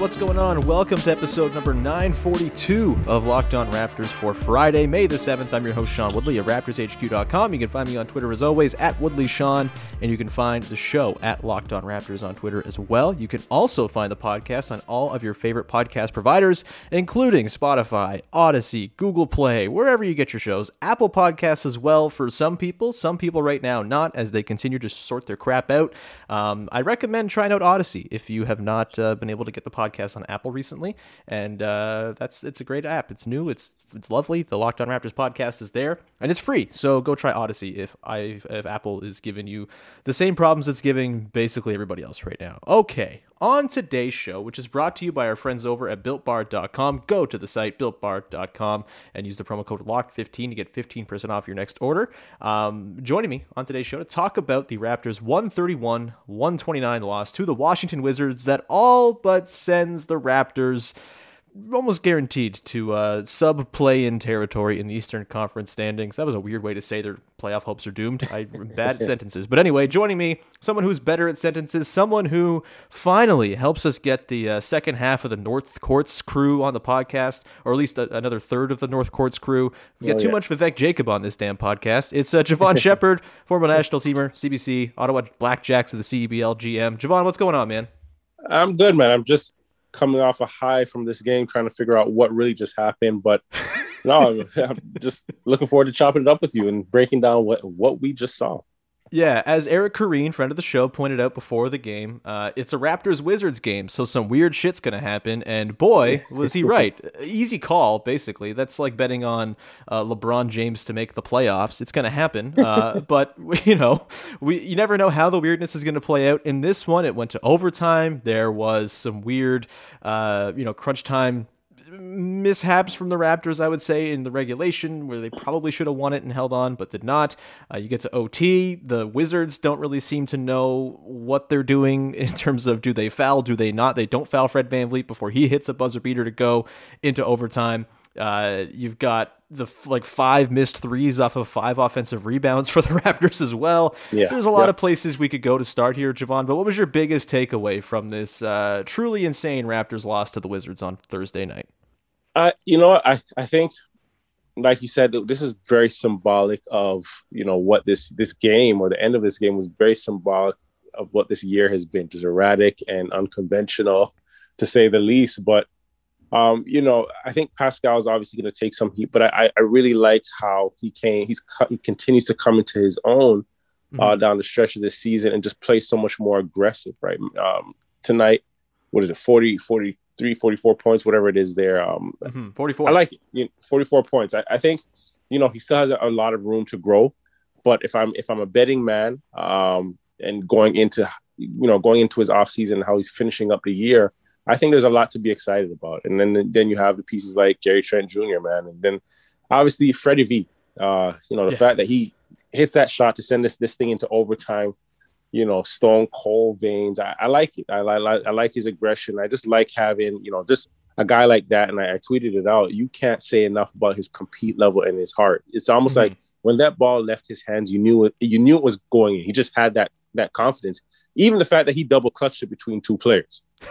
What's going on? Welcome to episode number 942 of Locked On Raptors for Friday, May the 7th. I'm your host, Sean Woodley of RaptorsHQ.com. You can find me on Twitter as always at WoodleySean, and you can find the show at Locked On Raptors on Twitter as well. You can also find the podcast on all of your favorite podcast providers, including Spotify, Odyssey, Google Play, wherever you get your shows, Apple Podcasts as well for some people. Some people right now not, as they continue to sort their crap out. Um, I recommend trying out Odyssey if you have not uh, been able to get the podcast on Apple recently, and uh, that's it's a great app. It's new. It's it's lovely. The Locked On Raptors podcast is there, and it's free. So go try Odyssey if I if Apple is giving you the same problems it's giving basically everybody else right now. Okay, on today's show, which is brought to you by our friends over at BuiltBar.com, go to the site BuiltBar.com and use the promo code LOCKED15 to get 15% off your next order. Um, joining me on today's show to talk about the Raptors' 131-129 loss to the Washington Wizards that all but sends the Raptors almost guaranteed to uh, sub play in territory in the Eastern Conference standings. That was a weird way to say their playoff hopes are doomed. I bad sentences. But anyway, joining me, someone who's better at sentences, someone who finally helps us get the uh, second half of the North Courts crew on the podcast, or at least a- another third of the North Courts crew. We got Oh, too yeah. much Vivek Jacob on this damn podcast. It's uh, Jevohn Shepherd, former national teamer, CBC, Ottawa Blackjacks of the CEBL GM. Jevohn, what's going on, man? I'm good, man. I'm just coming off a high from this game, trying to figure out what really just happened. But no, I'm, I'm just looking forward to chopping it up with you and breaking down what what we just saw. Yeah, as Eric Koreen, friend of the show, pointed out before the game, uh, it's a Raptors Wizards game, so some weird shit's gonna happen. And boy, was he right! Easy call, basically. That's like betting on uh, LeBron James to make the playoffs. It's gonna happen, uh, but you know, we you never know how the weirdness is gonna play out. In this one, it went to overtime. There was some weird, uh, you know, crunch time mishaps from the Raptors, I would say, in the regulation where they probably should have won it and held on, but did not. Uh, you get to OT. The Wizards don't really seem to know what they're doing in terms of do they foul, do they not? They don't foul Fred VanVleet before he hits a buzzer beater to go into overtime. Uh, you've got the f- like five missed threes off of five offensive rebounds for the Raptors as well. Yeah, There's a lot yeah. of places we could go to start here, Jevohn. But what was your biggest takeaway from this uh, truly insane Raptors loss to the Wizards on Thursday night? I, you know. I I think, like you said, this is very symbolic of you know what this this game or the end of this game was very symbolic of what this year has been, just erratic and unconventional, to say the least. But um, you know, I think Pascal is obviously going to take some heat, but I, I really like how he came. He's he continues to come into his own uh, down the stretch of this season and just play so much more aggressive. Right um, tonight, what is it, 40, 40, 43, 44 points, whatever it is there. Um, Mhm, 44. I like it. You know, 44 points. I, I think, you know, he still has a, a lot of room to grow. But if I'm if I'm a betting man, um, and going into you know going into his offseason how he's finishing up the year, I think there's a lot to be excited about. And then then you have the pieces like Gary Trent Jr. man, and then obviously Freddie V. Uh, you know the Yeah. fact that he hits that shot to send this this thing into overtime. You know, stone cold veins. I, I like it. I like I like his aggression. I just like having you know just a guy like that. And I, I tweeted it out. You can't say enough about his compete level and his heart. It's almost Mhm. like when that ball left his hands, you knew it. You knew it was going in. He just had that that confidence. Even the fact that he double clutched it between two players.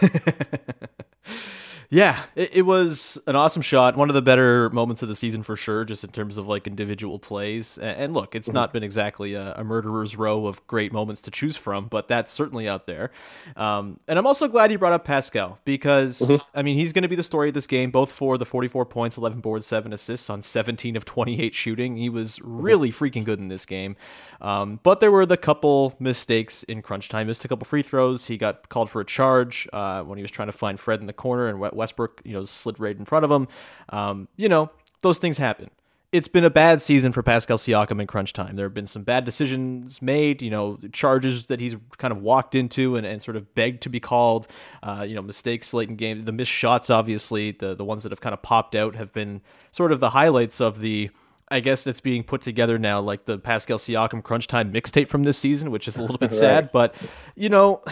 Yeah, it, it, was an awesome shot. One of the better moments of the season for sure, just in terms of like individual plays. And, and look, it's mm-hmm. not been exactly a, a, murderer's row of great moments to choose from, but that's certainly out there. Um, and I'm also glad you brought up Pascal because, mm-hmm. I mean, he's going to be the story of this game, both for the 44 points, 11 boards, 7 assists on 17 of 28 shooting. He was mm-hmm. really freaking good in this game. Um, but there were the couple mistakes in crunch time. Missed a couple free throws. He got called for a charge uh, when he was trying to find Fred in the corner and Westbrook, you know, slid right in front of him. Um, you know, those things happen. It's been a bad season for Pascal Siakam in crunch time. There have been some bad decisions made, you know, charges that he's kind of walked into and, and sort of begged to be called, uh, you know, mistakes late in games. The missed shots, obviously, the, the ones that have kind of popped out have been sort of the highlights of the, I guess it's being put together now, like the Pascal Siakam crunch time mixtape from this season, which is a little bit right. sad. But, you know,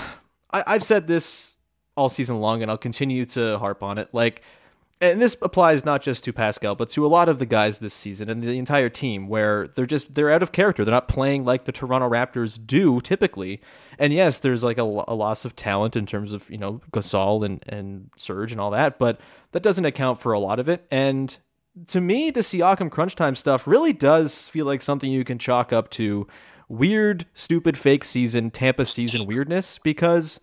I, I've said this all season long, and I'll continue to harp on it. Like, and this applies not just to Pascal, but to a lot of the guys this season and the entire team, where they're just they're out of character. They're not playing like the Toronto Raptors do typically. And yes, there's like a, a loss of talent in terms of you know Gasol and and Serge and all that, but that doesn't account for a lot of it. And to me, the Siakam crunch time stuff really does feel like something you can chalk up to weird, stupid, fake season, Tampa season weirdness because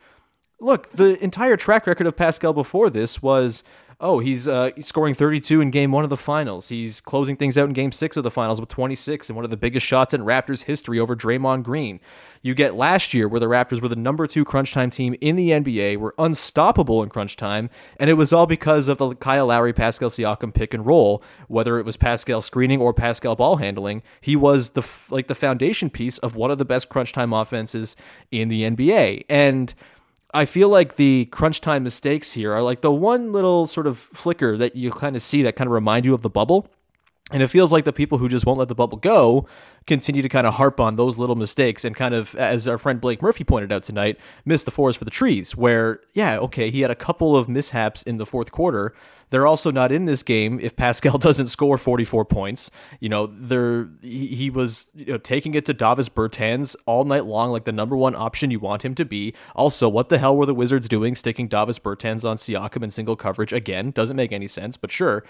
look, the entire track record of Pascal before this was oh, he's, uh, scoring 32 in game one of the finals. He's closing things out in game six of the finals with 26 and one of the biggest shots in Raptors history over Draymond Green. You get last year where the Raptors were the number two crunch time team in the NBA, were unstoppable in crunch time, and it was all because of the Kyle Lowry, Pascal Siakam pick and roll, whether it was Pascal screening or Pascal ball handling. He was the like the foundation piece of one of the best crunch time offenses in the NBA. And I feel like the crunch time mistakes here are like the one little sort of flicker that you kind of see that kind of remind you of the bubble. And it feels like the people who just won't let the bubble go continue to kind of harp on those little mistakes and kind of, as our friend Blake Murphy pointed out tonight, miss the forest for the trees. Where, yeah, okay, he had a couple of mishaps in the fourth quarter, they're also not in this game if Pascal doesn't score 44 points. You know, they're he, he was you know, taking it to Davis Bertans all night long, like the number one option you want him to be. Also, what the hell were the Wizards doing sticking Davis Bertans on Siakam in single coverage again? Doesn't make any sense, but sure.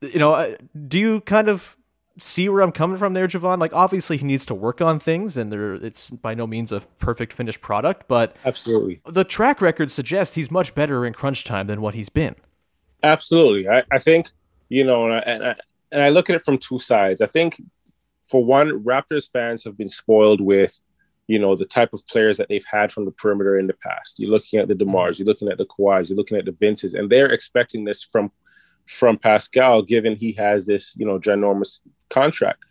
You know, uh, do you kind of see where I'm coming from there, Jevohn? Like, obviously, he needs to work on things, and there it's by no means a perfect finished product, but absolutely, the track record suggests he's much better in crunch time than what he's been. Absolutely. I, I think, you know, and I, and I look at it from two sides. I think, for one, Raptors fans have been spoiled with, you know, the type of players that they've had from the perimeter in the past. You're looking at the DeMars, you're looking at the Kawhis, you're looking at the Vinces, and they're expecting this from from Pascal, given he has this, you know, ginormous contract.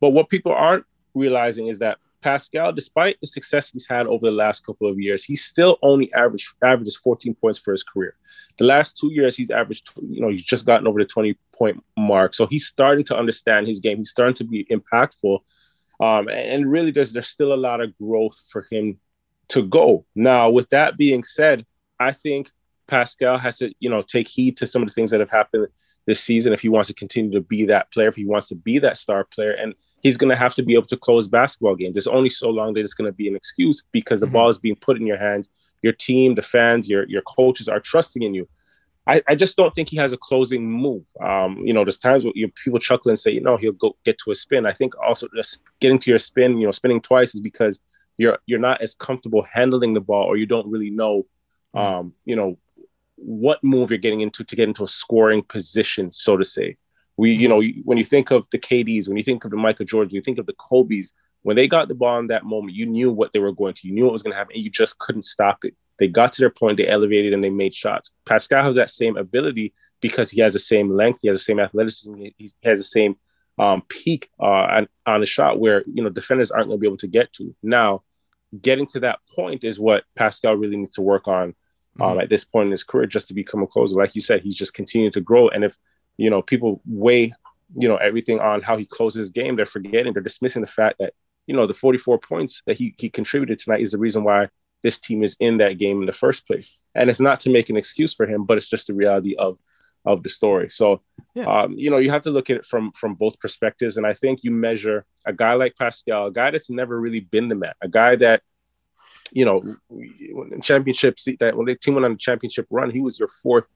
But what people aren't realizing is that Pascal, despite the success he's had over the last couple of years, he's still only average averages 14 points for his career. The last two years, he's averaged, you know, he's just gotten over the 20 point mark. So he's starting to understand his game. He's starting to be impactful. Um, and really, there's there's still a lot of growth for him to go. Now, with that being said, I think Pascal has to, you know, take heed to some of the things that have happened this season if he wants to continue to be that player, if he wants to be that star player. And he's going to have to be able to close basketball games. There's only so long that it's going to be an excuse because the mm-hmm. ball is being put in your hands. Your team, the fans, your your coaches are trusting in you. I, I just don't think he has a closing move. Um, you know, there's times where you, people chuckle and say, you know, he'll go get to a spin. I think also just getting to your spin, you know, spinning twice is because you're you're not as comfortable handling the ball, or you don't really know, mm-hmm. um, you know, what move you're getting into to get into a scoring position, so to say. We, you know, when you think of the KDs, when you think of the Michael Jordan, you think of the Kobe's, when they got the ball in that moment, you knew what they were going to, you knew what was going to happen, and you just couldn't stop it. They got to their point, they elevated, and they made shots. Pascal has that same ability because he has the same length, he has the same athleticism, he has the same um, peak uh, on, on a shot where you know defenders aren't going to be able to get to. Now, getting to that point is what Pascal really needs to work on um, mm-hmm. at this point in his career just to become a closer. Like you said, he's just continuing to grow, and if you know, people weigh, you know, everything on how he closes his game. They're forgetting, they're dismissing the fact that, you know, the 44 points that he, he contributed tonight is the reason why this team is in that game in the first place. And it's not to make an excuse for him, but it's just the reality of of the story. So, yeah. um, you know, you have to look at it from from both perspectives. And I think you measure a guy like Pascal, a guy that's never really been the man, a guy that, you know, when championships that when the team went on the championship run, he was your fourth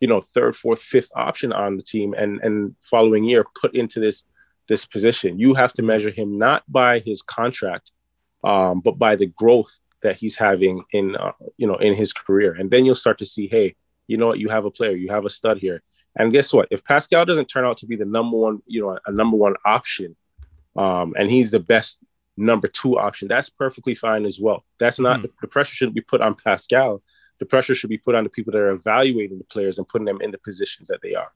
you know, third, fourth, fifth option on the team, and and following year put into this this position. You have to measure him not by his contract, um, but by the growth that he's having in uh, you know in his career, and then you'll start to see, hey, you know what, you have a player, you have a stud here, and guess what? If Pascal doesn't turn out to be the number one, you know, a number one option, um, and he's the best number two option, that's perfectly fine as well. That's not Hmm. the pressure shouldn't be put on Pascal. The pressure should be put on the people that are evaluating the players and putting them in the positions that they are.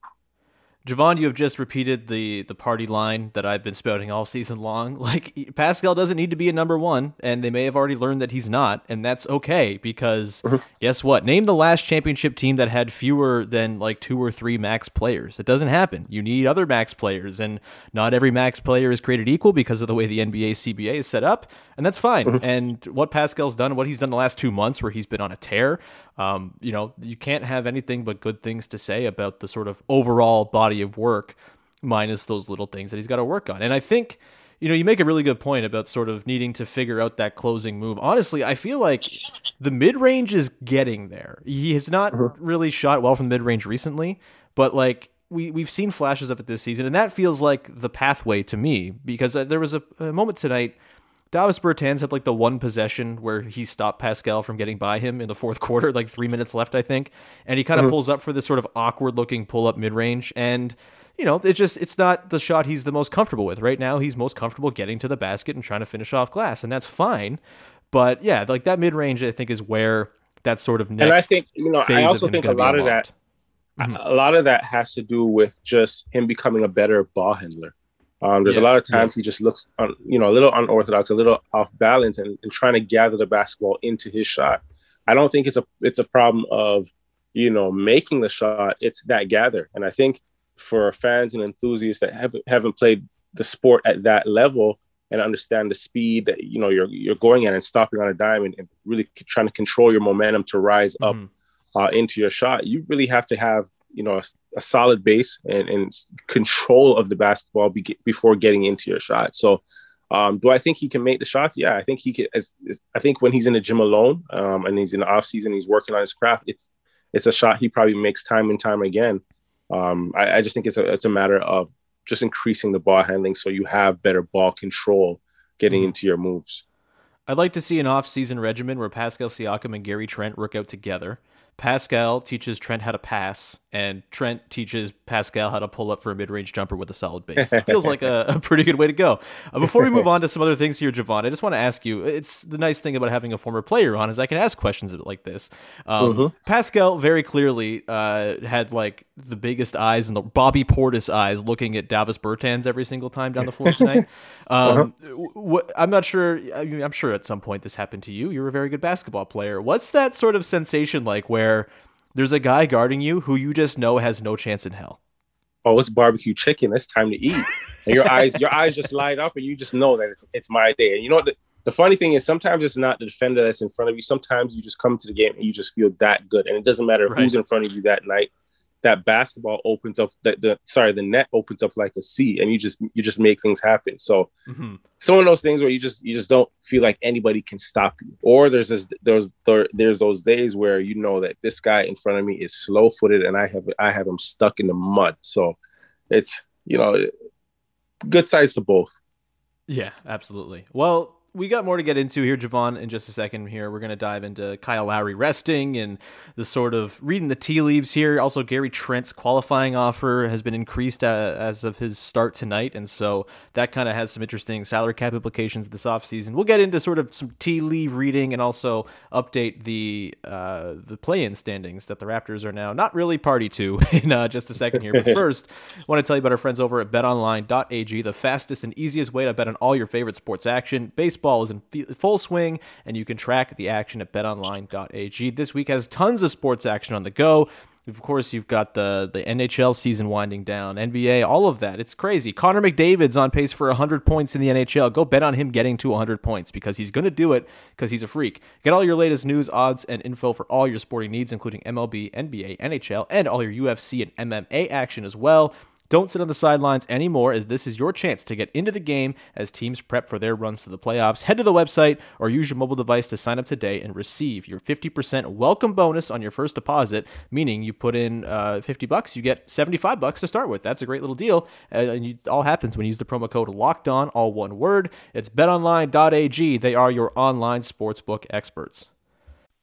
Jevohn, you have just repeated the the party line that I've been spouting all season long. Like Pascal doesn't need to be a number one, and they may have already learned that he's not, and that's okay because guess what? Name the last championship team that had fewer than like two or three max players. It doesn't happen. You need other max players, and not every max player is created equal because of the way the NBA CBA is set up, and that's fine. And what Pascal's done, what he's done the last two months, where he's been on a tear, um, you know, you can't have anything but good things to say about the sort of overall body of work, minus those little things that he's got to work on. And I think, you know, you make a really good point about sort of needing to figure out that closing move. Honestly, I feel like the mid range is getting there. He has not really shot well from the mid range recently, but like we we've seen flashes of it this season, and that feels like the pathway to me because uh, there was a, a moment tonight. Davis Bertans had like the one possession where he stopped Pascal from getting by him in the fourth quarter, like three minutes left, I think. And he kind of mm-hmm. pulls up for this sort of awkward looking pull up mid range. And, you know, it just, it's not the shot he's the most comfortable with. Right now, he's most comfortable getting to the basket and trying to finish off glass. And that's fine. But yeah, like that mid range, I think, is where that sort of next and I think you know I also think a lot of that unlocked. a mm-hmm. lot of that has to do with just him becoming a better ball handler. Um, there's Yeah, a lot of times he just looks, un, you know, a little unorthodox, a little off balance, and, and trying to gather the basketball into his shot. I don't think it's a it's a problem of, you know, making the shot. It's that gather, and I think for fans and enthusiasts that haven't haven't played the sport at that level and understand the speed that you know you're you're going at and stopping on a dime and, and really c- trying to control your momentum to rise up Mhm. uh, into your shot, you really have to have you know a, a solid base and, and control of the basketball be, before getting into your shot. So, um, do I think he can make the shots? Yeah, I think he can. As, as I think when he's in the gym alone um, and he's in the off season, he's working on his craft. It's it's a shot he probably makes time and time again. Um, I, I just think it's a it's a matter of just increasing the ball handling so you have better ball control getting Mhm. into your moves. I'd like to see an off-season regimen where Pascal Siakam and Gary Trent work out together. Pascal teaches Trent how to pass, and Trent teaches Pascal how to pull up for a mid-range jumper with a solid base. It feels like a, a pretty good way to go. Uh, before we move on to some other things here, Jevohn, I just want to ask you. It's the nice thing about having a former player on is I can ask questions like this. Um, Mhm. Pascal very clearly uh, had like the biggest eyes and the Bobby Portis eyes looking at Davis Bertans every single time down the floor tonight. Um, wh- I'm not sure. I mean, I'm sure at some point this happened to you. You're a very good basketball player. What's that sort of sensation like where there's a guy guarding you who you just know has no chance in hell? oh, it's barbecue chicken. It's time to eat. And your eyes, your eyes just light up, and you just know that it's, it's my day. And you know what? The, the funny thing is, sometimes it's not the defender that's in front of you. Sometimes you just come to the game and you just feel that good, and it doesn't matter Right. who's in front of you that night. That basketball opens up. That the sorry, the net opens up like a sea, and you just you just make things happen. So Mm-hmm. it's one of those things where you just you just don't feel like anybody can stop you. Or there's this there's there, there's those days where you know that this guy in front of me is slow footed and I have I have him stuck in the mud. So it's you know good sides to both. Yeah, absolutely. Well, we got more to get into here, Jevohn, in just a second. Here, we're going to dive into Kyle Lowry resting and the sort of reading the tea leaves here. Also, Gary Trent's qualifying offer has been increased uh, as of his start tonight, and so that kind of has some interesting salary cap implications this offseason. We'll get into sort of some tea leaf reading and also update the uh, the play-in standings that the Raptors are now not really party to in uh, just a second here. But first, I want to tell you about our friends over at BetOnline.ag, the fastest and easiest way to bet on all your favorite sports action. Baseball is in full swing, and you can track the action at BetOnline.ag. This week has tons of sports action on the go. Of course, you've got the the NHL season winding down, NBA, all of that. It's crazy. Connor McDavid's on pace for 100 points in the NHL. Go bet on him getting to 100 points because he's going to do it because he's a freak. Get all your latest news, odds, and info for all your sporting needs, including MLB, NBA, NHL, and all your UFC and MMA action as well. Don't sit on the sidelines anymore, as this is your chance to get into the game as teams prep for their runs to the playoffs. Head to the website or use your mobile device to sign up today and receive your 50% welcome bonus on your first deposit, meaning you put in uh, 50 bucks, you get 75 bucks to start with. That's a great little deal. And it all happens when you use the promo code locked on, all one word. It's betonline.ag. They are your online sportsbook experts.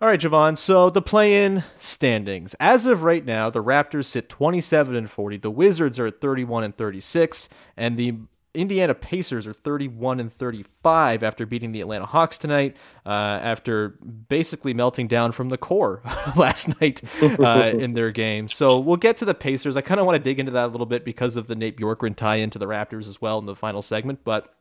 All right, Jevohn. So the play-in standings. As of right now, the Raptors sit 27 and 40. The Wizards are at 31 and 36, and the Indiana Pacers are 31 and 35 after beating the Atlanta Hawks tonight, uh, after basically melting down from the core last night uh, in their game. So we'll get to the Pacers. I kind of want to dig into that a little bit because of the Nate Bjorkgren tie into the Raptors as well in the final segment. But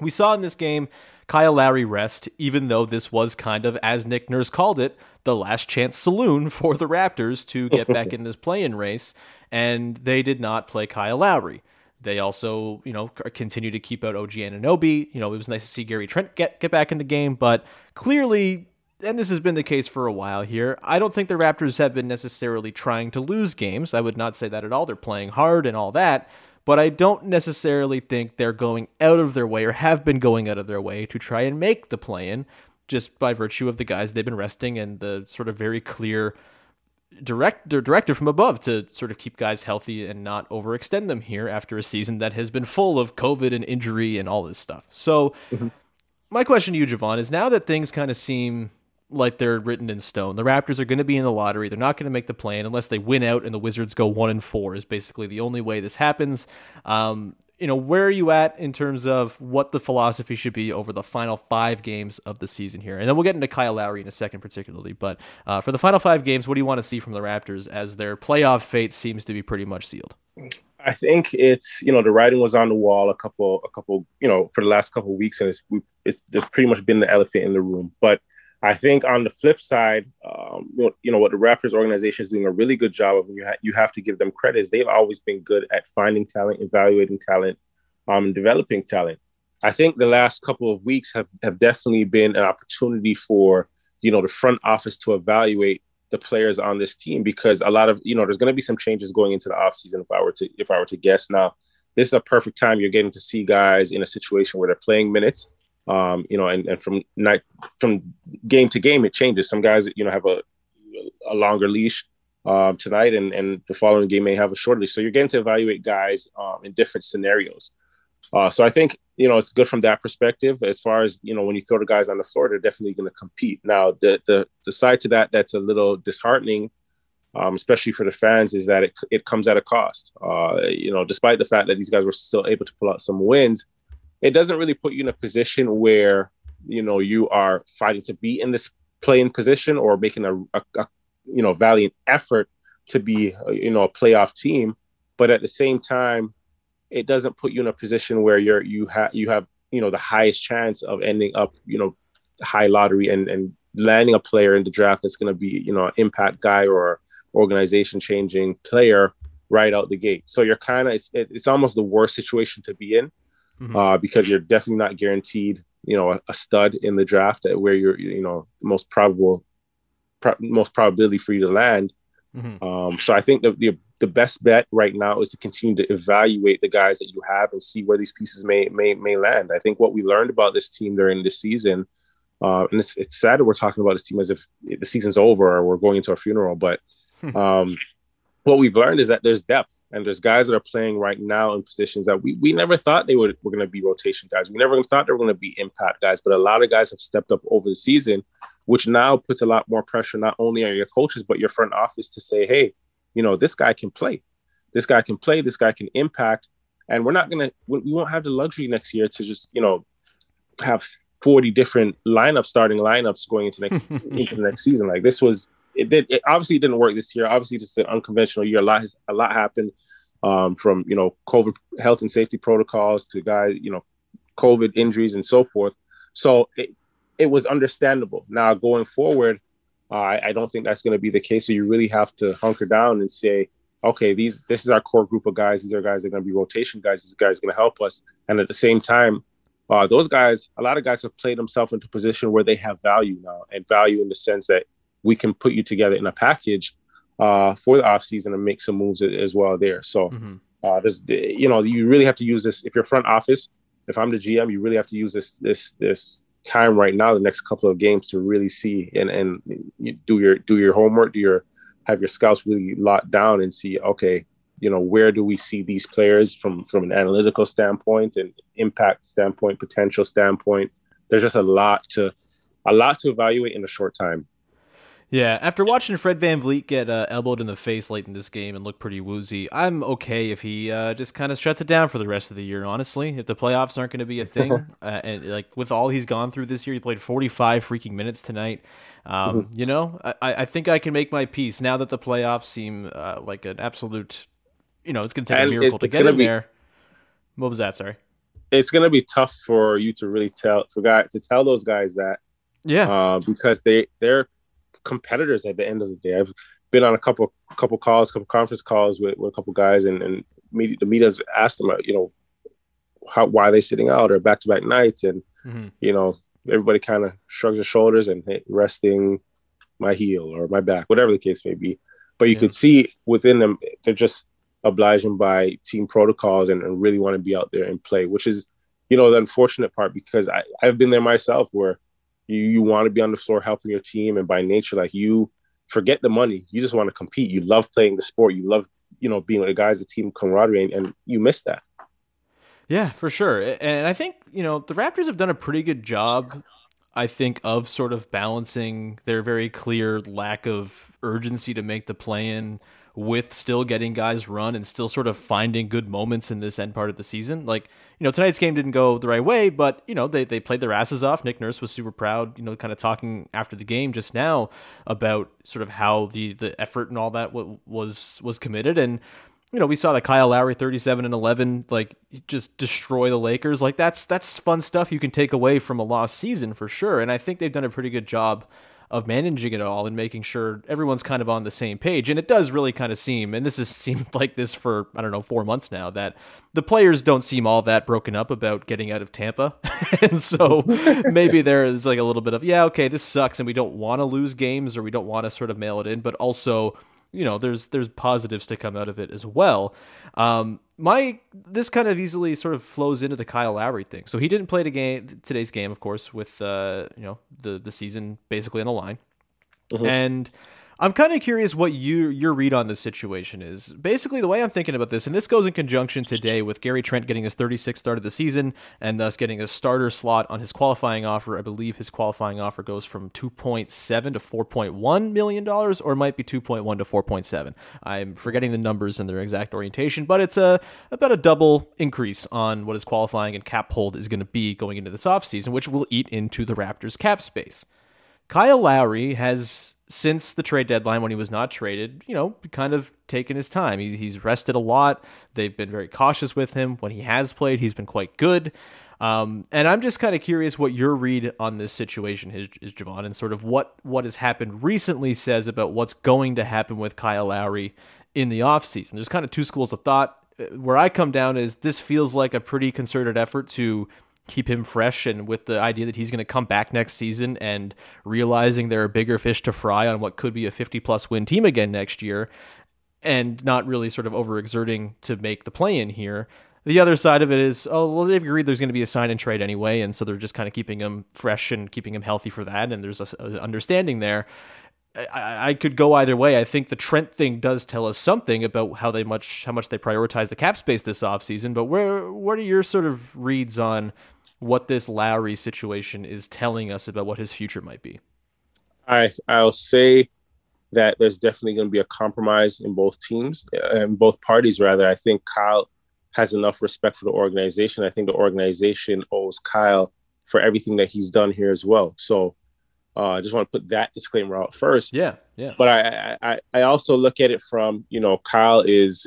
we saw in this game Kyle Lowry rest, even though this was kind of, as Nick Nurse called it, the last chance saloon for the Raptors to get back in this play-in race, and they did not play Kyle Lowry. They also, you know, continue to keep out OG Anunoby. You know, it was nice to see Gary Trent get get back in the game, but clearly, and this has been the case for a while here. I don't think the Raptors have been necessarily trying to lose games. I would not say that at all. They're playing hard and all that, but I don't necessarily think they're going out of their way or have been going out of their way to try and make the play-in just by virtue of the guys they've been resting and the sort of very clear direct directive from above to sort of keep guys healthy and not overextend them here after a season that has been full of COVID and injury and all this stuff. So, mm-hmm. my question to you, Jevohn, is now that things kind of seem like they're written in stone, the Raptors are going to be in the lottery. They're not going to make the play-in unless they win out and the Wizards go one and four. Is basically the only way this happens. Um, you know, where are you at in terms of what the philosophy should be over the final five games of the season here? And then we'll get into Kyle Lowry in a second, particularly. But uh, for the final five games, what do you want to see from the Raptors as their playoff fate seems to be pretty much sealed? I think it's you know the writing was on the wall a couple a couple you know for the last couple weeks, and it's it's just pretty much been the elephant in the room. But I think on the flip side, um, you know what the Raptors organization is doing a really good job of. You ha- you have to give them credit. Is they've always been good at finding talent, evaluating talent, um, and developing talent. I think the last couple of weeks have have definitely been an opportunity for you know the front office to evaluate the players on this team because a lot of you know there's going to be some changes going into the offseason if I were to if I were to guess now. This is a perfect time you're getting to see guys in a situation where they're playing minutes um, you know, and, and from night from game to game, it changes. Some guys, you know, have a a longer leash uh, tonight, and and the following game may have a shorter leash. So you're getting to evaluate guys um, in different scenarios. Uh, so I think you know it's good from that perspective. As far as you know, when you throw the guys on the floor, they're definitely going to compete. Now, the the the side to that that's a little disheartening, um, especially for the fans, is that it it comes at a cost. Uh, you know, despite the fact that these guys were still able to pull out some wins, it doesn't really put you in a position where you know you are fighting to be in this play-in position or making a, a, a you know valiant effort to be you know a playoff team. But at the same time it doesn't put you in a position where you're you have you have you know the highest chance of ending up you know high lottery and and landing a player in the draft that's going to be you know an impact guy or organization changing player right out the gate. So you're kind of it's, it's almost the worst situation to be in mm-hmm. uh, because you're definitely not guaranteed, you know, a, a, stud in the draft at where you're, you know, most probable, pro- most probability for you to land. Mm-hmm. Um, so I think the, the the best bet right now is to continue to evaluate the guys that you have and see where these pieces may may may land. I think what we learned about this team during this season, uh, and it's it's sad that we're talking about this team as if the season's over or we're going into a funeral, but um, what we've learned is that there's depth and there's guys that are playing right now in positions that we, we never thought they would were going to be rotation guys. We never thought they were going to be impact guys, but a lot of guys have stepped up over the season, which now puts a lot more pressure not only on your coaches but your front office to say, hey, you know, this guy can play, this guy can play, this guy can impact, and we're not going to we won't have the luxury next year to just you know have 40 different lineups starting lineups going into next into the next season. Like this was it did it obviously didn't work this year. Obviously, just an unconventional year. A lot has a lot happened um, from you know COVID health and safety protocols to guys you know COVID injuries and so forth. So it it was understandable. Now going forward, uh, I, I don't think that's going to be the case. So you really have to hunker down and say, okay, these this is our core group of guys. These are guys that are going to be rotation guys. These guys are going to help us. And at the same time, uh, those guys, a lot of guys have played themselves into a position where they have value now, and value in the sense that we can put you together in a package uh, for the offseason and make some moves as well there. So mm-hmm. uh, there's, you know, you really have to use this. If you're front office, if I'm the GM, you really have to use this this this time right now, the next couple of games, to really see and and do your do your homework, do your have your scouts really locked down and see, okay, you know, where do we see these players from from an analytical standpoint and impact standpoint, potential standpoint. There's just a lot to a lot to evaluate in a short time. Yeah, after watching Fred VanVleet get uh, elbowed in the face late in this game and look pretty woozy, I'm okay if he uh, just kind of shuts it down for the rest of the year. Honestly, if the playoffs aren't going to be a thing, uh, and like with all he's gone through this year, he played 45 freaking minutes tonight. Um, mm-hmm. You know, I, I, think I can make my peace now that the playoffs seem uh, like an absolute. You know, it's going to take and a miracle it, to get in be, there. What was that? Sorry. It's going to be tough for you to really tell for guy to tell those guys that. Yeah. Uh, because they they're competitors at the end of the day. I've been on a couple couple calls, couple conference calls with, with a couple guys, and and media, the media's asked them, you know, how why are they sitting out or back to back nights, and mm-hmm. you know, everybody kind of shrugs their shoulders and hey, resting my heel or my back, whatever the case may be. But you yeah. could see within them, they're just obliging by team protocols and, and really want to be out there and play, which is, you know, the unfortunate part because I, I've been there myself where you you want to be on the floor helping your team, and by nature, like you forget the money. You just want to compete. You love playing the sport. You love you know being with the guys, the team camaraderie, and, and you miss that. Yeah, for sure. And I think you know the Raptors have done a pretty good job. I think of sort of balancing their very clear lack of urgency to make the play in with still getting guys run and still sort of finding good moments in this end part of the season. Like, you know, tonight's game didn't go the right way, but, you know, they, they played their asses off. Nick Nurse was super proud, you know, kind of talking after the game just now about sort of how the, the effort and all that was, was committed. And, you know, we saw that Kyle Lowry 37 and 11 like just destroy the Lakers. Like that's that's fun stuff you can take away from a lost season for sure. And I think they've done a pretty good job of managing it all and making sure everyone's kind of on the same page. And it does really kind of seem, and this has seemed like this for, I don't know, four months now, that the players don't seem all that broken up about getting out of Tampa. and so maybe there is like a little bit of, yeah, okay, this sucks and we don't want to lose games or we don't want to sort of mail it in, but also you know there's there's positives to come out of it as well. Um, my this kind of easily sort of flows into the Kyle Lowry thing. So he didn't play the game today's game, of course, with uh, you know the the season basically on the line, mm-hmm. and I'm kind of curious what you your read on this situation is. Basically, the way I'm thinking about this, and this goes in conjunction today with Gary Trent getting his 36th start of the season and thus getting a starter slot on his qualifying offer. I believe his qualifying offer goes from 2.7 to 4.1 million dollars, or it might be 2.1 to 4.7. I'm forgetting the numbers and their exact orientation, but it's a about a double increase on what his qualifying and cap hold is going to be going into this offseason, which will eat into the Raptors cap space. Kyle Lowry has since the trade deadline when he was not traded, you know, kind of taken his time. He, he's rested a lot. They've been very cautious with him. When he has played, he's been quite good. Um, and I'm just kind of curious what your read on this situation is, is, Jevohn, and sort of what what has happened recently says about what's going to happen with Kyle Lowry in the offseason. There's kind of two schools of thought. Where I come down is this feels like a pretty concerted effort to keep him fresh and with the idea that he's going to come back next season and realizing there are bigger fish to fry on what could be a 50 plus win team again next year and not really sort of overexerting to make the play in here. The other side of it is, oh, well, they've agreed there's going to be a sign and trade anyway. And so they're just kind of keeping him fresh and keeping him healthy for that. And there's a, a understanding there. I, I could go either way. I think the Trent thing does tell us something about how they much how much they prioritize the cap space this offseason. But where what are your sort of reads on what this Lowry situation is telling us about what his future might be? I I'll say that there's definitely going to be a compromise in both teams, in both parties rather. I think Kyle has enough respect for the organization. I think the organization owes Kyle for everything that he's done here as well. So uh, I just want to put that disclaimer out first. Yeah, yeah. But I, I, I also look at it from you know Kyle is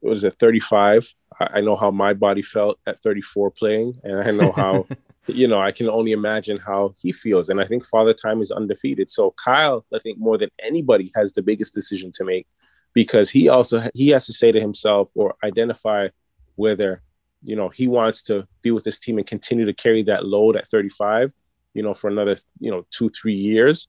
was it 35. I know how my body felt at 34 playing, and I know how you know I can only imagine how he feels. And I think Father Time is undefeated. So Kyle, I think more than anybody has the biggest decision to make because he also he has to say to himself or identify whether you know he wants to be with this team and continue to carry that load at 35 you know, for another, you know, two, three years?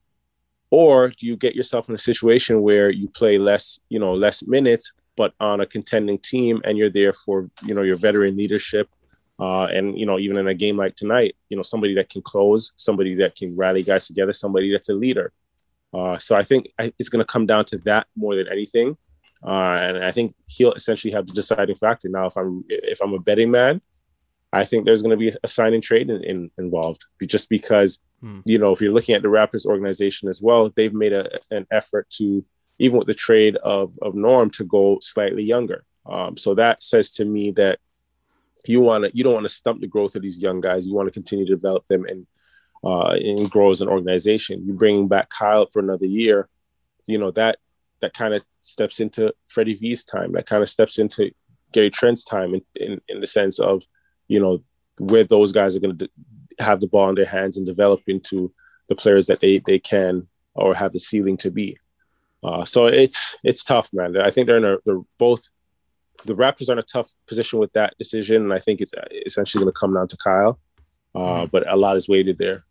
Or do you get yourself in a situation where you play less, you know, less minutes, but on a contending team and you're there for, you know, your veteran leadership. Uh, and, you know, even in a game like tonight, you know, somebody that can close, somebody that can rally guys together, somebody that's a leader. Uh, so I think it's going to come down to that more than anything. Uh, and I think he'll essentially have the deciding factor. Now, if I'm if I'm a betting man, I think there's going to be a sign and trade in, in, involved just because, hmm. you know, if you're looking at the Raptors organization as well, they've made a, an effort to, even with the trade of, of Norm, to go slightly younger. Um, so that says to me that you want to, you don't want to stump the growth of these young guys. You want to continue to develop them and, uh, and grow as an organization. You bringing back Kyle for another year, you know, that, that kind of steps into Freddie V's time. That kind of steps into Gary Trent's time in, in, in the sense of, you know, where those guys are going to have the ball in their hands and develop into the players that they they can or have the ceiling to be. Uh, so it's it's tough, man. I think they're in a they're both the Raptors are in a tough position with that decision, and I think it's essentially going to come down to Kyle. Uh, mm-hmm. But a lot is weighted there.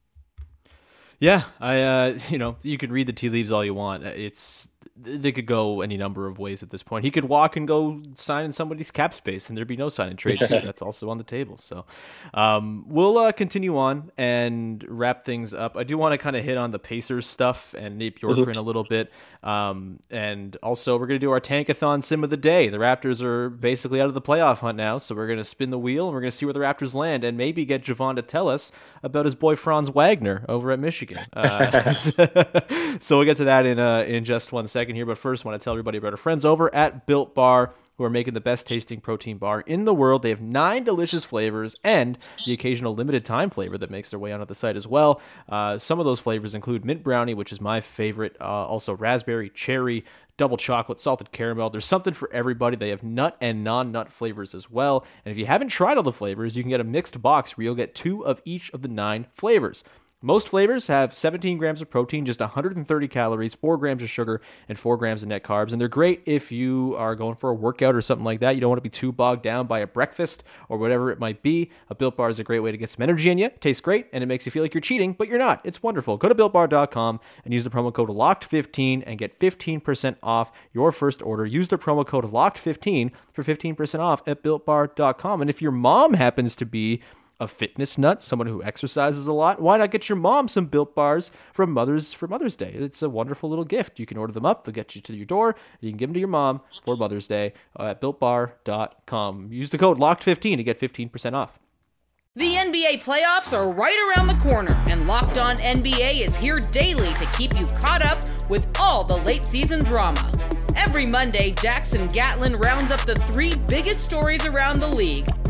Yeah, I uh, you know you can read the tea leaves all you want. It's they could go any number of ways at this point. He could walk and go sign in somebody's cap space, and there'd be no sign and trade. That's also on the table. So um, we'll uh, continue on and wrap things up. I do want to kind of hit on the Pacers stuff and Nate mm-hmm. Mm-hmm. a little bit, um, and also we're going to do our tankathon sim of the day. The Raptors are basically out of the playoff hunt now, so we're going to spin the wheel and we're going to see where the Raptors land, and maybe get Jevohn to tell us about his boy Franz Wagner over at Michigan. Uh, so we'll get to that in uh, in just one second second here, but first, I want to tell everybody about our friends over at Built Bar who are making the best tasting protein bar in the world. They have nine delicious flavors and the occasional limited time flavor that makes their way onto the site as well. Uh, some of those flavors include mint brownie, which is my favorite, uh, also raspberry, cherry, double chocolate, salted caramel. There's something for everybody. They have nut and non nut flavors as well. And if you haven't tried all the flavors, you can get a mixed box where you'll get two of each of the nine flavors. Most flavors have 17 grams of protein, just 130 calories, 4 grams of sugar, and 4 grams of net carbs. And they're great if you are going for a workout or something like that. You don't want to be too bogged down by a breakfast or whatever it might be. A Built Bar is a great way to get some energy in you. It tastes great, and it makes you feel like you're cheating, but you're not. It's wonderful. Go to BuiltBar.com and use the promo code LOCKED15 and get 15% off your first order. Use the promo code LOCKED15 for 15% off at BuiltBar.com. And if your mom happens to be a fitness nut, someone who exercises a lot, why not get your mom some built bars from Mother's for Mother's Day? It's a wonderful little gift. You can order them up; they'll get you to your door. And you can give them to your mom for Mother's Day at builtbar.com. Use the code LOCKED15 to get 15% off. The NBA playoffs are right around the corner, and Locked On NBA is here daily to keep you caught up with all the late season drama. Every Monday, Jackson Gatlin rounds up the three biggest stories around the league,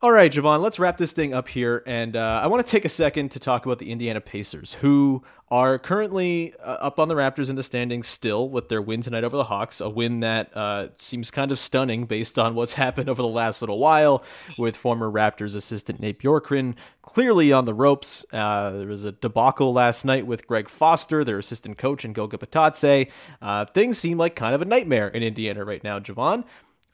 All right, Jevohn, let's wrap this thing up here. And uh, I want to take a second to talk about the Indiana Pacers, who are currently uh, up on the Raptors in the standings still with their win tonight over the Hawks, a win that uh, seems kind of stunning based on what's happened over the last little while with former Raptors assistant Nate Bjorkgren clearly on the ropes. Uh, there was a debacle last night with Greg Foster, their assistant coach, and Goga Bitadze. Uh, things seem like kind of a nightmare in Indiana right now, Jevohn.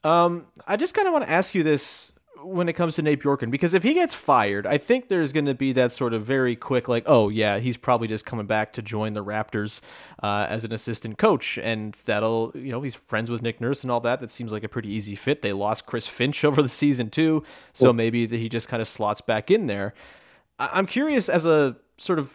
Um, I just kind of want to ask you this when it comes to Nate Bjorkgren because if he gets fired, I think there's going to be that sort of very quick, like, oh yeah, he's probably just coming back to join the Raptors uh, as an assistant coach, and that'll, you know, he's friends with Nick Nurse and all that. That seems like a pretty easy fit. They lost Chris Finch over the season too, so maybe he just kind of slots back in there. I- I'm curious as a sort of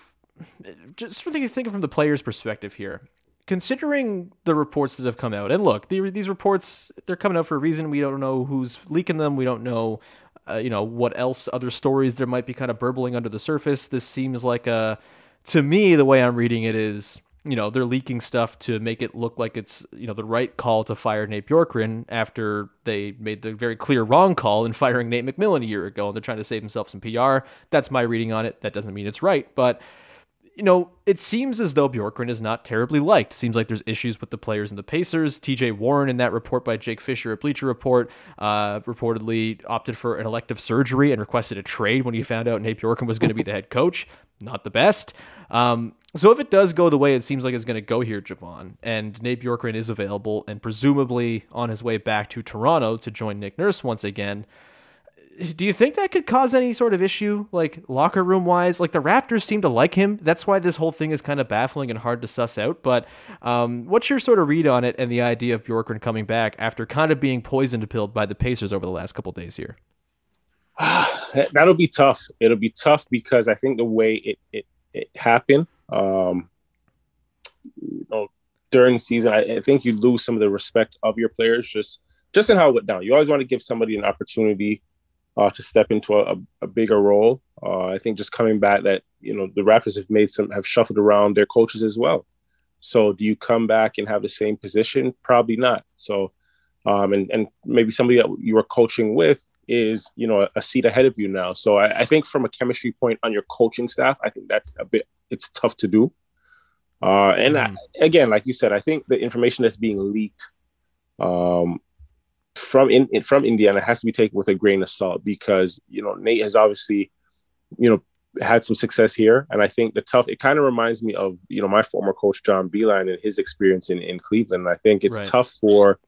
just sort of thinking from the player's perspective here considering the reports that have come out, and look, the, these reports they're coming out for a reason. We don't know who's leaking them. We don't know, uh, you know, what else other stories there might be kind of burbling under the surface. This seems like a, to me, the way I'm reading it is, you know, they're leaking stuff to make it look like it's, you know, the right call to fire Nate Bjorkgren after they made the very clear wrong call in firing Nate McMillan a year ago, and they're trying to save themselves some PR. That's my reading on it. That doesn't mean it's right, but you know, it seems as though Bjorkgren is not terribly liked. Seems like there's issues with the players and the Pacers. TJ Warren, in that report by Jake Fisher at Bleacher Report, uh, reportedly opted for an elective surgery and requested a trade when he found out Nate Bjorkgren was going to be the head coach. Not the best. Um, so if it does go the way it seems like it's going to go here, Jevohn, and Nate Bjorkgren is available and presumably on his way back to Toronto to join Nick Nurse once again, do you think that could cause any sort of issue, like locker room wise? Like the Raptors seem to like him. That's why this whole thing is kind of baffling and hard to suss out. But um, what's your sort of read on it and the idea of Bjorkgren coming back after kind of being poisoned pilled by the Pacers over the last couple days here? That'll be tough. It'll be tough because I think the way it it, it happened, um, you know, during the season, I, I think you lose some of the respect of your players just just in how it went down. You always want to give somebody an opportunity uh, to step into a, a bigger role. Uh, I think just coming back that you know the Raptors have made some have shuffled around their coaches as well. So do you come back and have the same position? Probably not. So um, and and maybe somebody that you were coaching with is you know a, a seat ahead of you now. So I, I, think from a chemistry point on your coaching staff, I think that's a bit it's tough to do. Uh, and mm. I, again, like you said, I think the information that's being leaked um, from in, from Indiana has to be taken with a grain of salt because you know Nate has obviously you know had some success here, and I think the tough it kind of reminds me of you know my former coach John Beilein and his experience in in Cleveland. I think it's right. tough for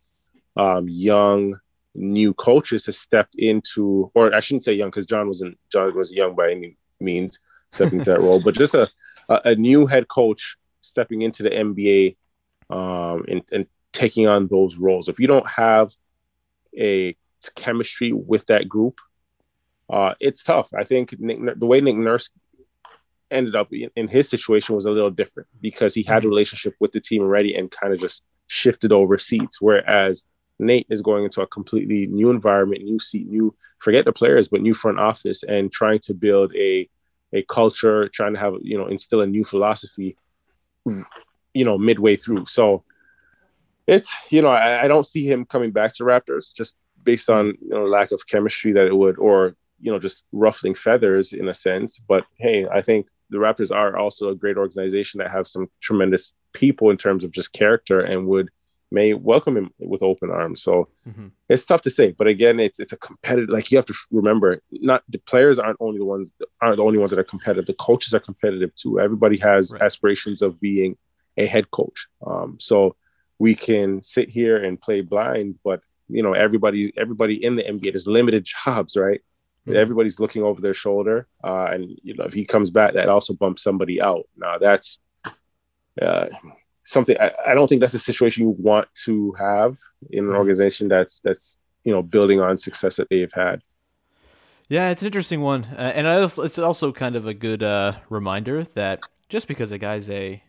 um, young new coaches to step into, or I shouldn't say young because John wasn't John was young by any means stepping into that role, but just a, a, a new head coach stepping into the NBA um, and, and taking on those roles. If you don't have a chemistry with that group, uh, it's tough. I think Nick, the way Nick Nurse ended up in, in, his situation was a little different because he had a mm-hmm. relationship with the team already and kind of just shifted over seats. Whereas Nate is going into a completely new environment, new seat, new forget the players, but new front office and trying to build a a culture, trying to have you know instill a new philosophy, you know, midway through. So it's you know I, I, don't see him coming back to Raptors just based on you know lack of chemistry that it would or you know just ruffling feathers in a sense. But hey, I think the Raptors are also a great organization that have some tremendous people in terms of just character and would may welcome him with open arms. So mm-hmm. it's tough to say, but again, it's it's a competitive. Like you have to remember, not the players aren't only the ones aren't the only ones that are competitive. The coaches are competitive too. Everybody has right. aspirations of being a head coach. Um, so we can sit here and play blind, but you know, everybody everybody in the NBA there's limited jobs, right? Mm-hmm. Everybody's looking over their shoulder, uh, and you know, if he comes back, that also bumps somebody out. Now that's uh, something I, I don't think that's a situation you want to have in an mm-hmm. organization that's that's you know building on success that they've had. Yeah, it's an interesting one, uh, and also, it's also kind of a good uh, reminder that just because a guy's a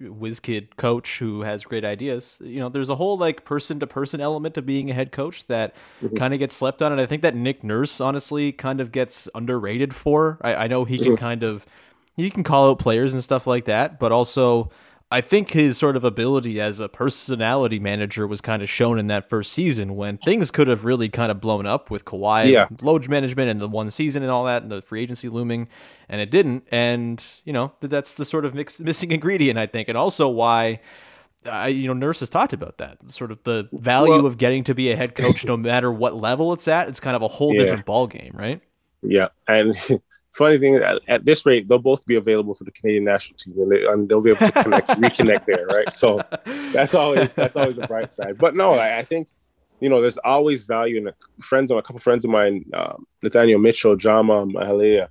whiz kid coach who has great ideas. You know, there's a whole like person to person element of being a head coach that mm-hmm. kind of gets slept on, and I think that Nick Nurse honestly kind of gets underrated for. I, I know he can mm-hmm. kind of he can call out players and stuff like that, but also I think his sort of ability as a personality manager was kind of shown in that first season when things could have really kind of blown up with Kawhi, yeah. load management, and the one season and all that, and the free agency looming, and it didn't. And you know that's the sort of mix, missing ingredient, I think, and also why. Uh, you know, Nurse has talked about that. Sort of the value well, of getting to be a head coach, no matter what level it's at. It's kind of a whole yeah. different ball game, right? Yeah, and funny thing at, at, this rate, they'll both be available for the Canadian national team, and, they, and they'll be able to connect, reconnect there, right? So that's always that's always the bright side. But no, I, I think you know, there's always value in a, friends of a couple friends of mine, um, Nathaniel Mitchell, Jama Mahlalela,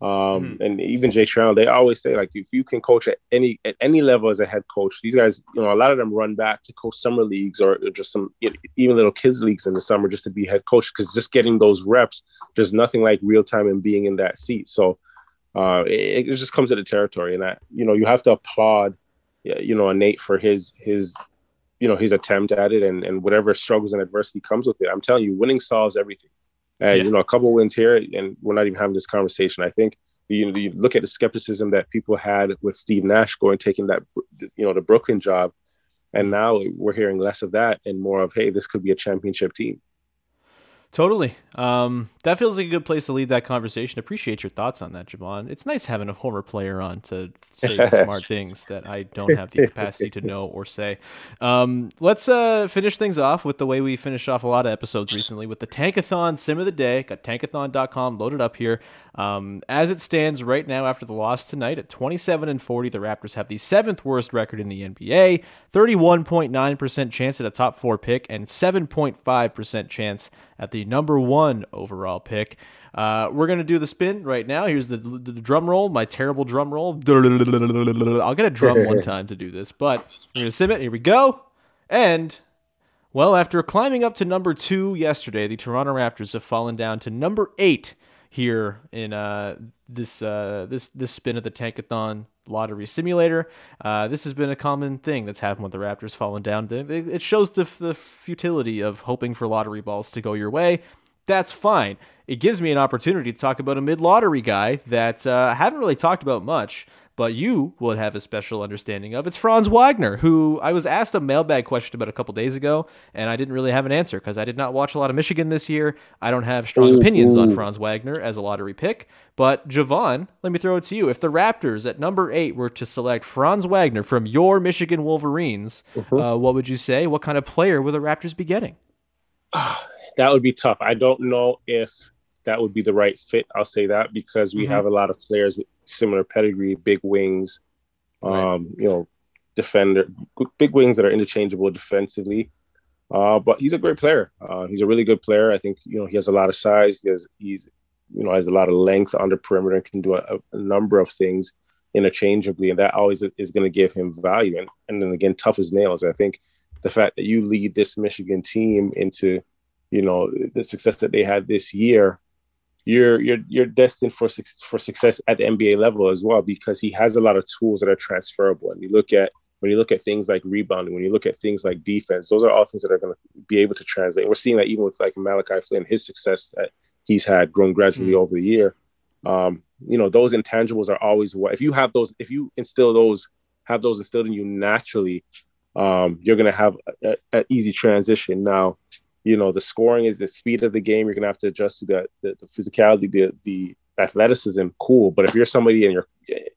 um, mm-hmm. and even Jay Trown, they always say like if you can coach at any at any level as a head coach, these guys, you know, a lot of them run back to coach summer leagues or just some even little kids leagues in the summer just to be head coach because just getting those reps, there's nothing like real time and being in that seat. So uh, it, it, just comes to the territory, and that you know you have to applaud, you know, Nate for his his you know his attempt at it and and whatever struggles and adversity comes with it. I'm telling you, winning solves everything. And yeah. you know, a couple wins here, and we're not even having this conversation. I think you, know, you look at the skepticism that people had with Steve Nash going taking that you know the Brooklyn job, and now we're hearing less of that and more of hey, this could be a championship team. Totally. Um, that feels like a good place to leave that conversation. Appreciate your thoughts on that, Jevohn. It's nice having a former player on to say smart things that I don't have the capacity to know or say. Um, let's uh, finish things off with the way we finished off a lot of episodes recently with the Tankathon Sim of the Day. Got tankathon.com loaded up here. Um, as it stands right now after the loss tonight at 27 and 40, the Raptors have the seventh worst record in the NBA, 31.9% chance at a top four pick, and 7.5% chance at the number one overall pick. Uh, we're gonna do the spin right now. Here's the, the, the, drum roll, my terrible drum roll. I'll get a drum one time to do this, but we're gonna sim it. Here we go. And well, after climbing up to number two yesterday, the Toronto Raptors have fallen down to number eight here in uh, this uh, this this spin of the Tankathon lottery simulator. Uh, this has been a common thing that's happened with the Raptors falling down. It shows the, the futility of hoping for lottery balls to go your way. That's fine. It gives me an opportunity to talk about a mid lottery guy that uh, I haven't really talked about much but you would have a special understanding of. It's Franz Wagner, who I was asked a mailbag question about a couple days ago, and I didn't really have an answer because I did not watch a lot of Michigan this year. I don't have strong opinions on Franz Wagner as a lottery pick. But Jevohn, let me throw it to you. If the Raptors at number eight were to select Franz Wagner from your Michigan Wolverines, mm-hmm. uh, what would you say? What kind of player would the Raptors be getting? that would be tough. I don't know if that would be the right fit. I'll say that because we mm-hmm. have a lot of players with similar pedigree, big wings, um, right. you know, defender, big wings that are interchangeable defensively. Uh, but he's a great player. Uh, he's a really good player. I think you know he has a lot of size. He has he's you know has a lot of length on the perimeter and can do a, a number of things interchangeably, and that always is going to give him value. And and then again, tough as nails. I think the fact that you lead this Michigan team into you know the success that they had this year you're you're you're destined for for success at the NBA level as well because he has a lot of tools that are transferable. And you look at when you look at things like rebounding, when you look at things like defense, those are all things that are going to be able to translate. We're seeing that even with like Malachi Flynn, his success that he's had grown gradually mm-hmm. over the year. Um, you know, those intangibles are always what if you have those, if you instill those, have those instilled in you naturally, um, you're going to have an easy transition. Now, you know the scoring is the speed of the game. You're gonna have to adjust to the, the, the physicality, the the athleticism. Cool, but if you're somebody and you're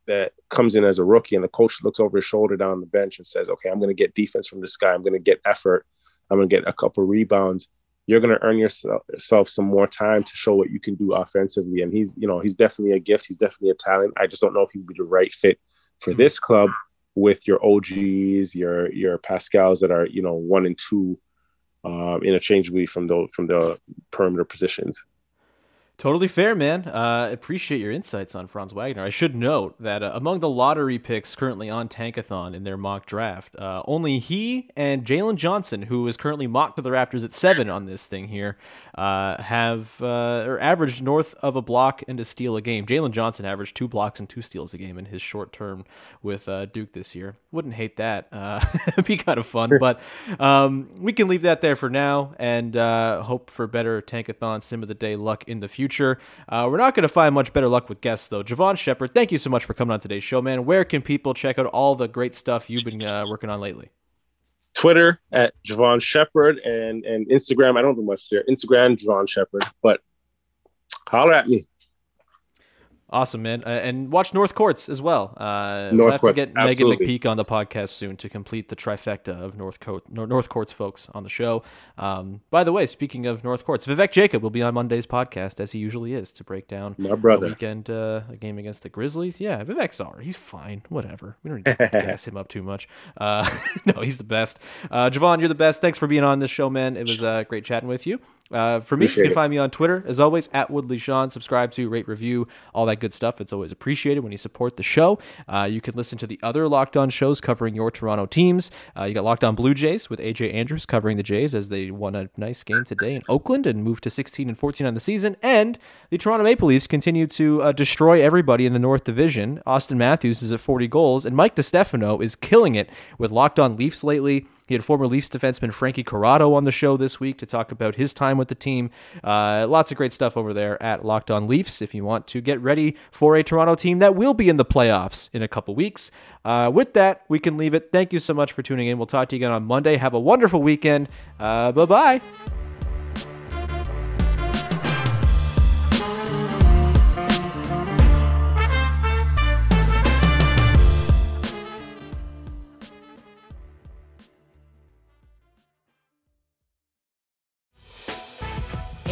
that comes in as a rookie and the coach looks over his shoulder down the bench and says, "Okay, I'm going to get defense from this guy. I'm going to get effort. I'm going to get a couple rebounds." You're going to earn yourself, yourself some more time to show what you can do offensively. And he's, you know, he's definitely a gift. He's definitely a talent. I just don't know if he would be the right fit for mm-hmm. this club with your OGs, your your Pascals that are, you know, one and two um, interchangeably from the from the perimeter positions. Totally fair, man. Uh, appreciate your insights on Franz Wagner. I should note that uh, among the lottery picks currently on Tankathon in their mock draft, uh, only he and Jalen Johnson, who is currently mocked to the Raptors at seven on this thing here, uh, have uh, or averaged north of a block and a steal a game. Jalen Johnson averaged two blocks and two steals a game in his short term with uh, Duke this year. Wouldn't hate that. it'd be kind of fun, but um, we can leave that there for now and hope for better Tankathon Sim of the Day luck in the future future. Uh, we're not going to find much better luck with guests, though. Jevohn Shepherd, thank you so much for coming on today's show, man. Where can people check out all the great stuff you've been uh, working on lately? Twitter at Jevohn Shepherd and, and Instagram. I don't do much there. Instagram, Jevohn Shepherd, but holler at me. Awesome, man. Uh, and watch North Courts as well. Uh, North we'll have Courts, to get absolutely. Meghan McPeak on the podcast soon to complete the trifecta of North, Nor- North Courts folks on the show. Um, by the way, speaking of North Courts, Vivek Jacob will be on Monday's podcast, as he usually is, to break down My brother. the weekend uh, game against the Grizzlies. Yeah, Vivek's all right. He's fine. Whatever. We don't need to gas him up too much. Uh, no, he's the best. Uh, Jevohn, you're the best. Thanks for being on this show, man. It was uh, great chatting with you. Uh, for me, Appreciate you can it. find me on Twitter, as always, at WoolleySean. Subscribe to, rate, review, all that good stuff. It's always appreciated when you support the show. Uh, you can listen to the other Locked On shows covering your Toronto teams. Uh, you got Locked On Blue Jays with AJ Andrews covering the Jays as they won a nice game today in Oakland and moved to 16 and 14 on the season. And the Toronto Maple Leafs continue to uh, destroy everybody in the North Division. Auston Matthews is at 40 goals, and Mike DeStefano is killing it with Locked On Leafs lately. He had former Leafs defenseman Frankie Corrado on the show this week to talk about his time with the team. Uh, lots of great stuff over there at Locked On Leafs if you want to get ready for a Toronto team that will be in the playoffs in a couple weeks. Uh, with that, we can leave it. Thank you so much for tuning in. We'll talk to you again on Monday. Have a wonderful weekend. Uh, bye bye.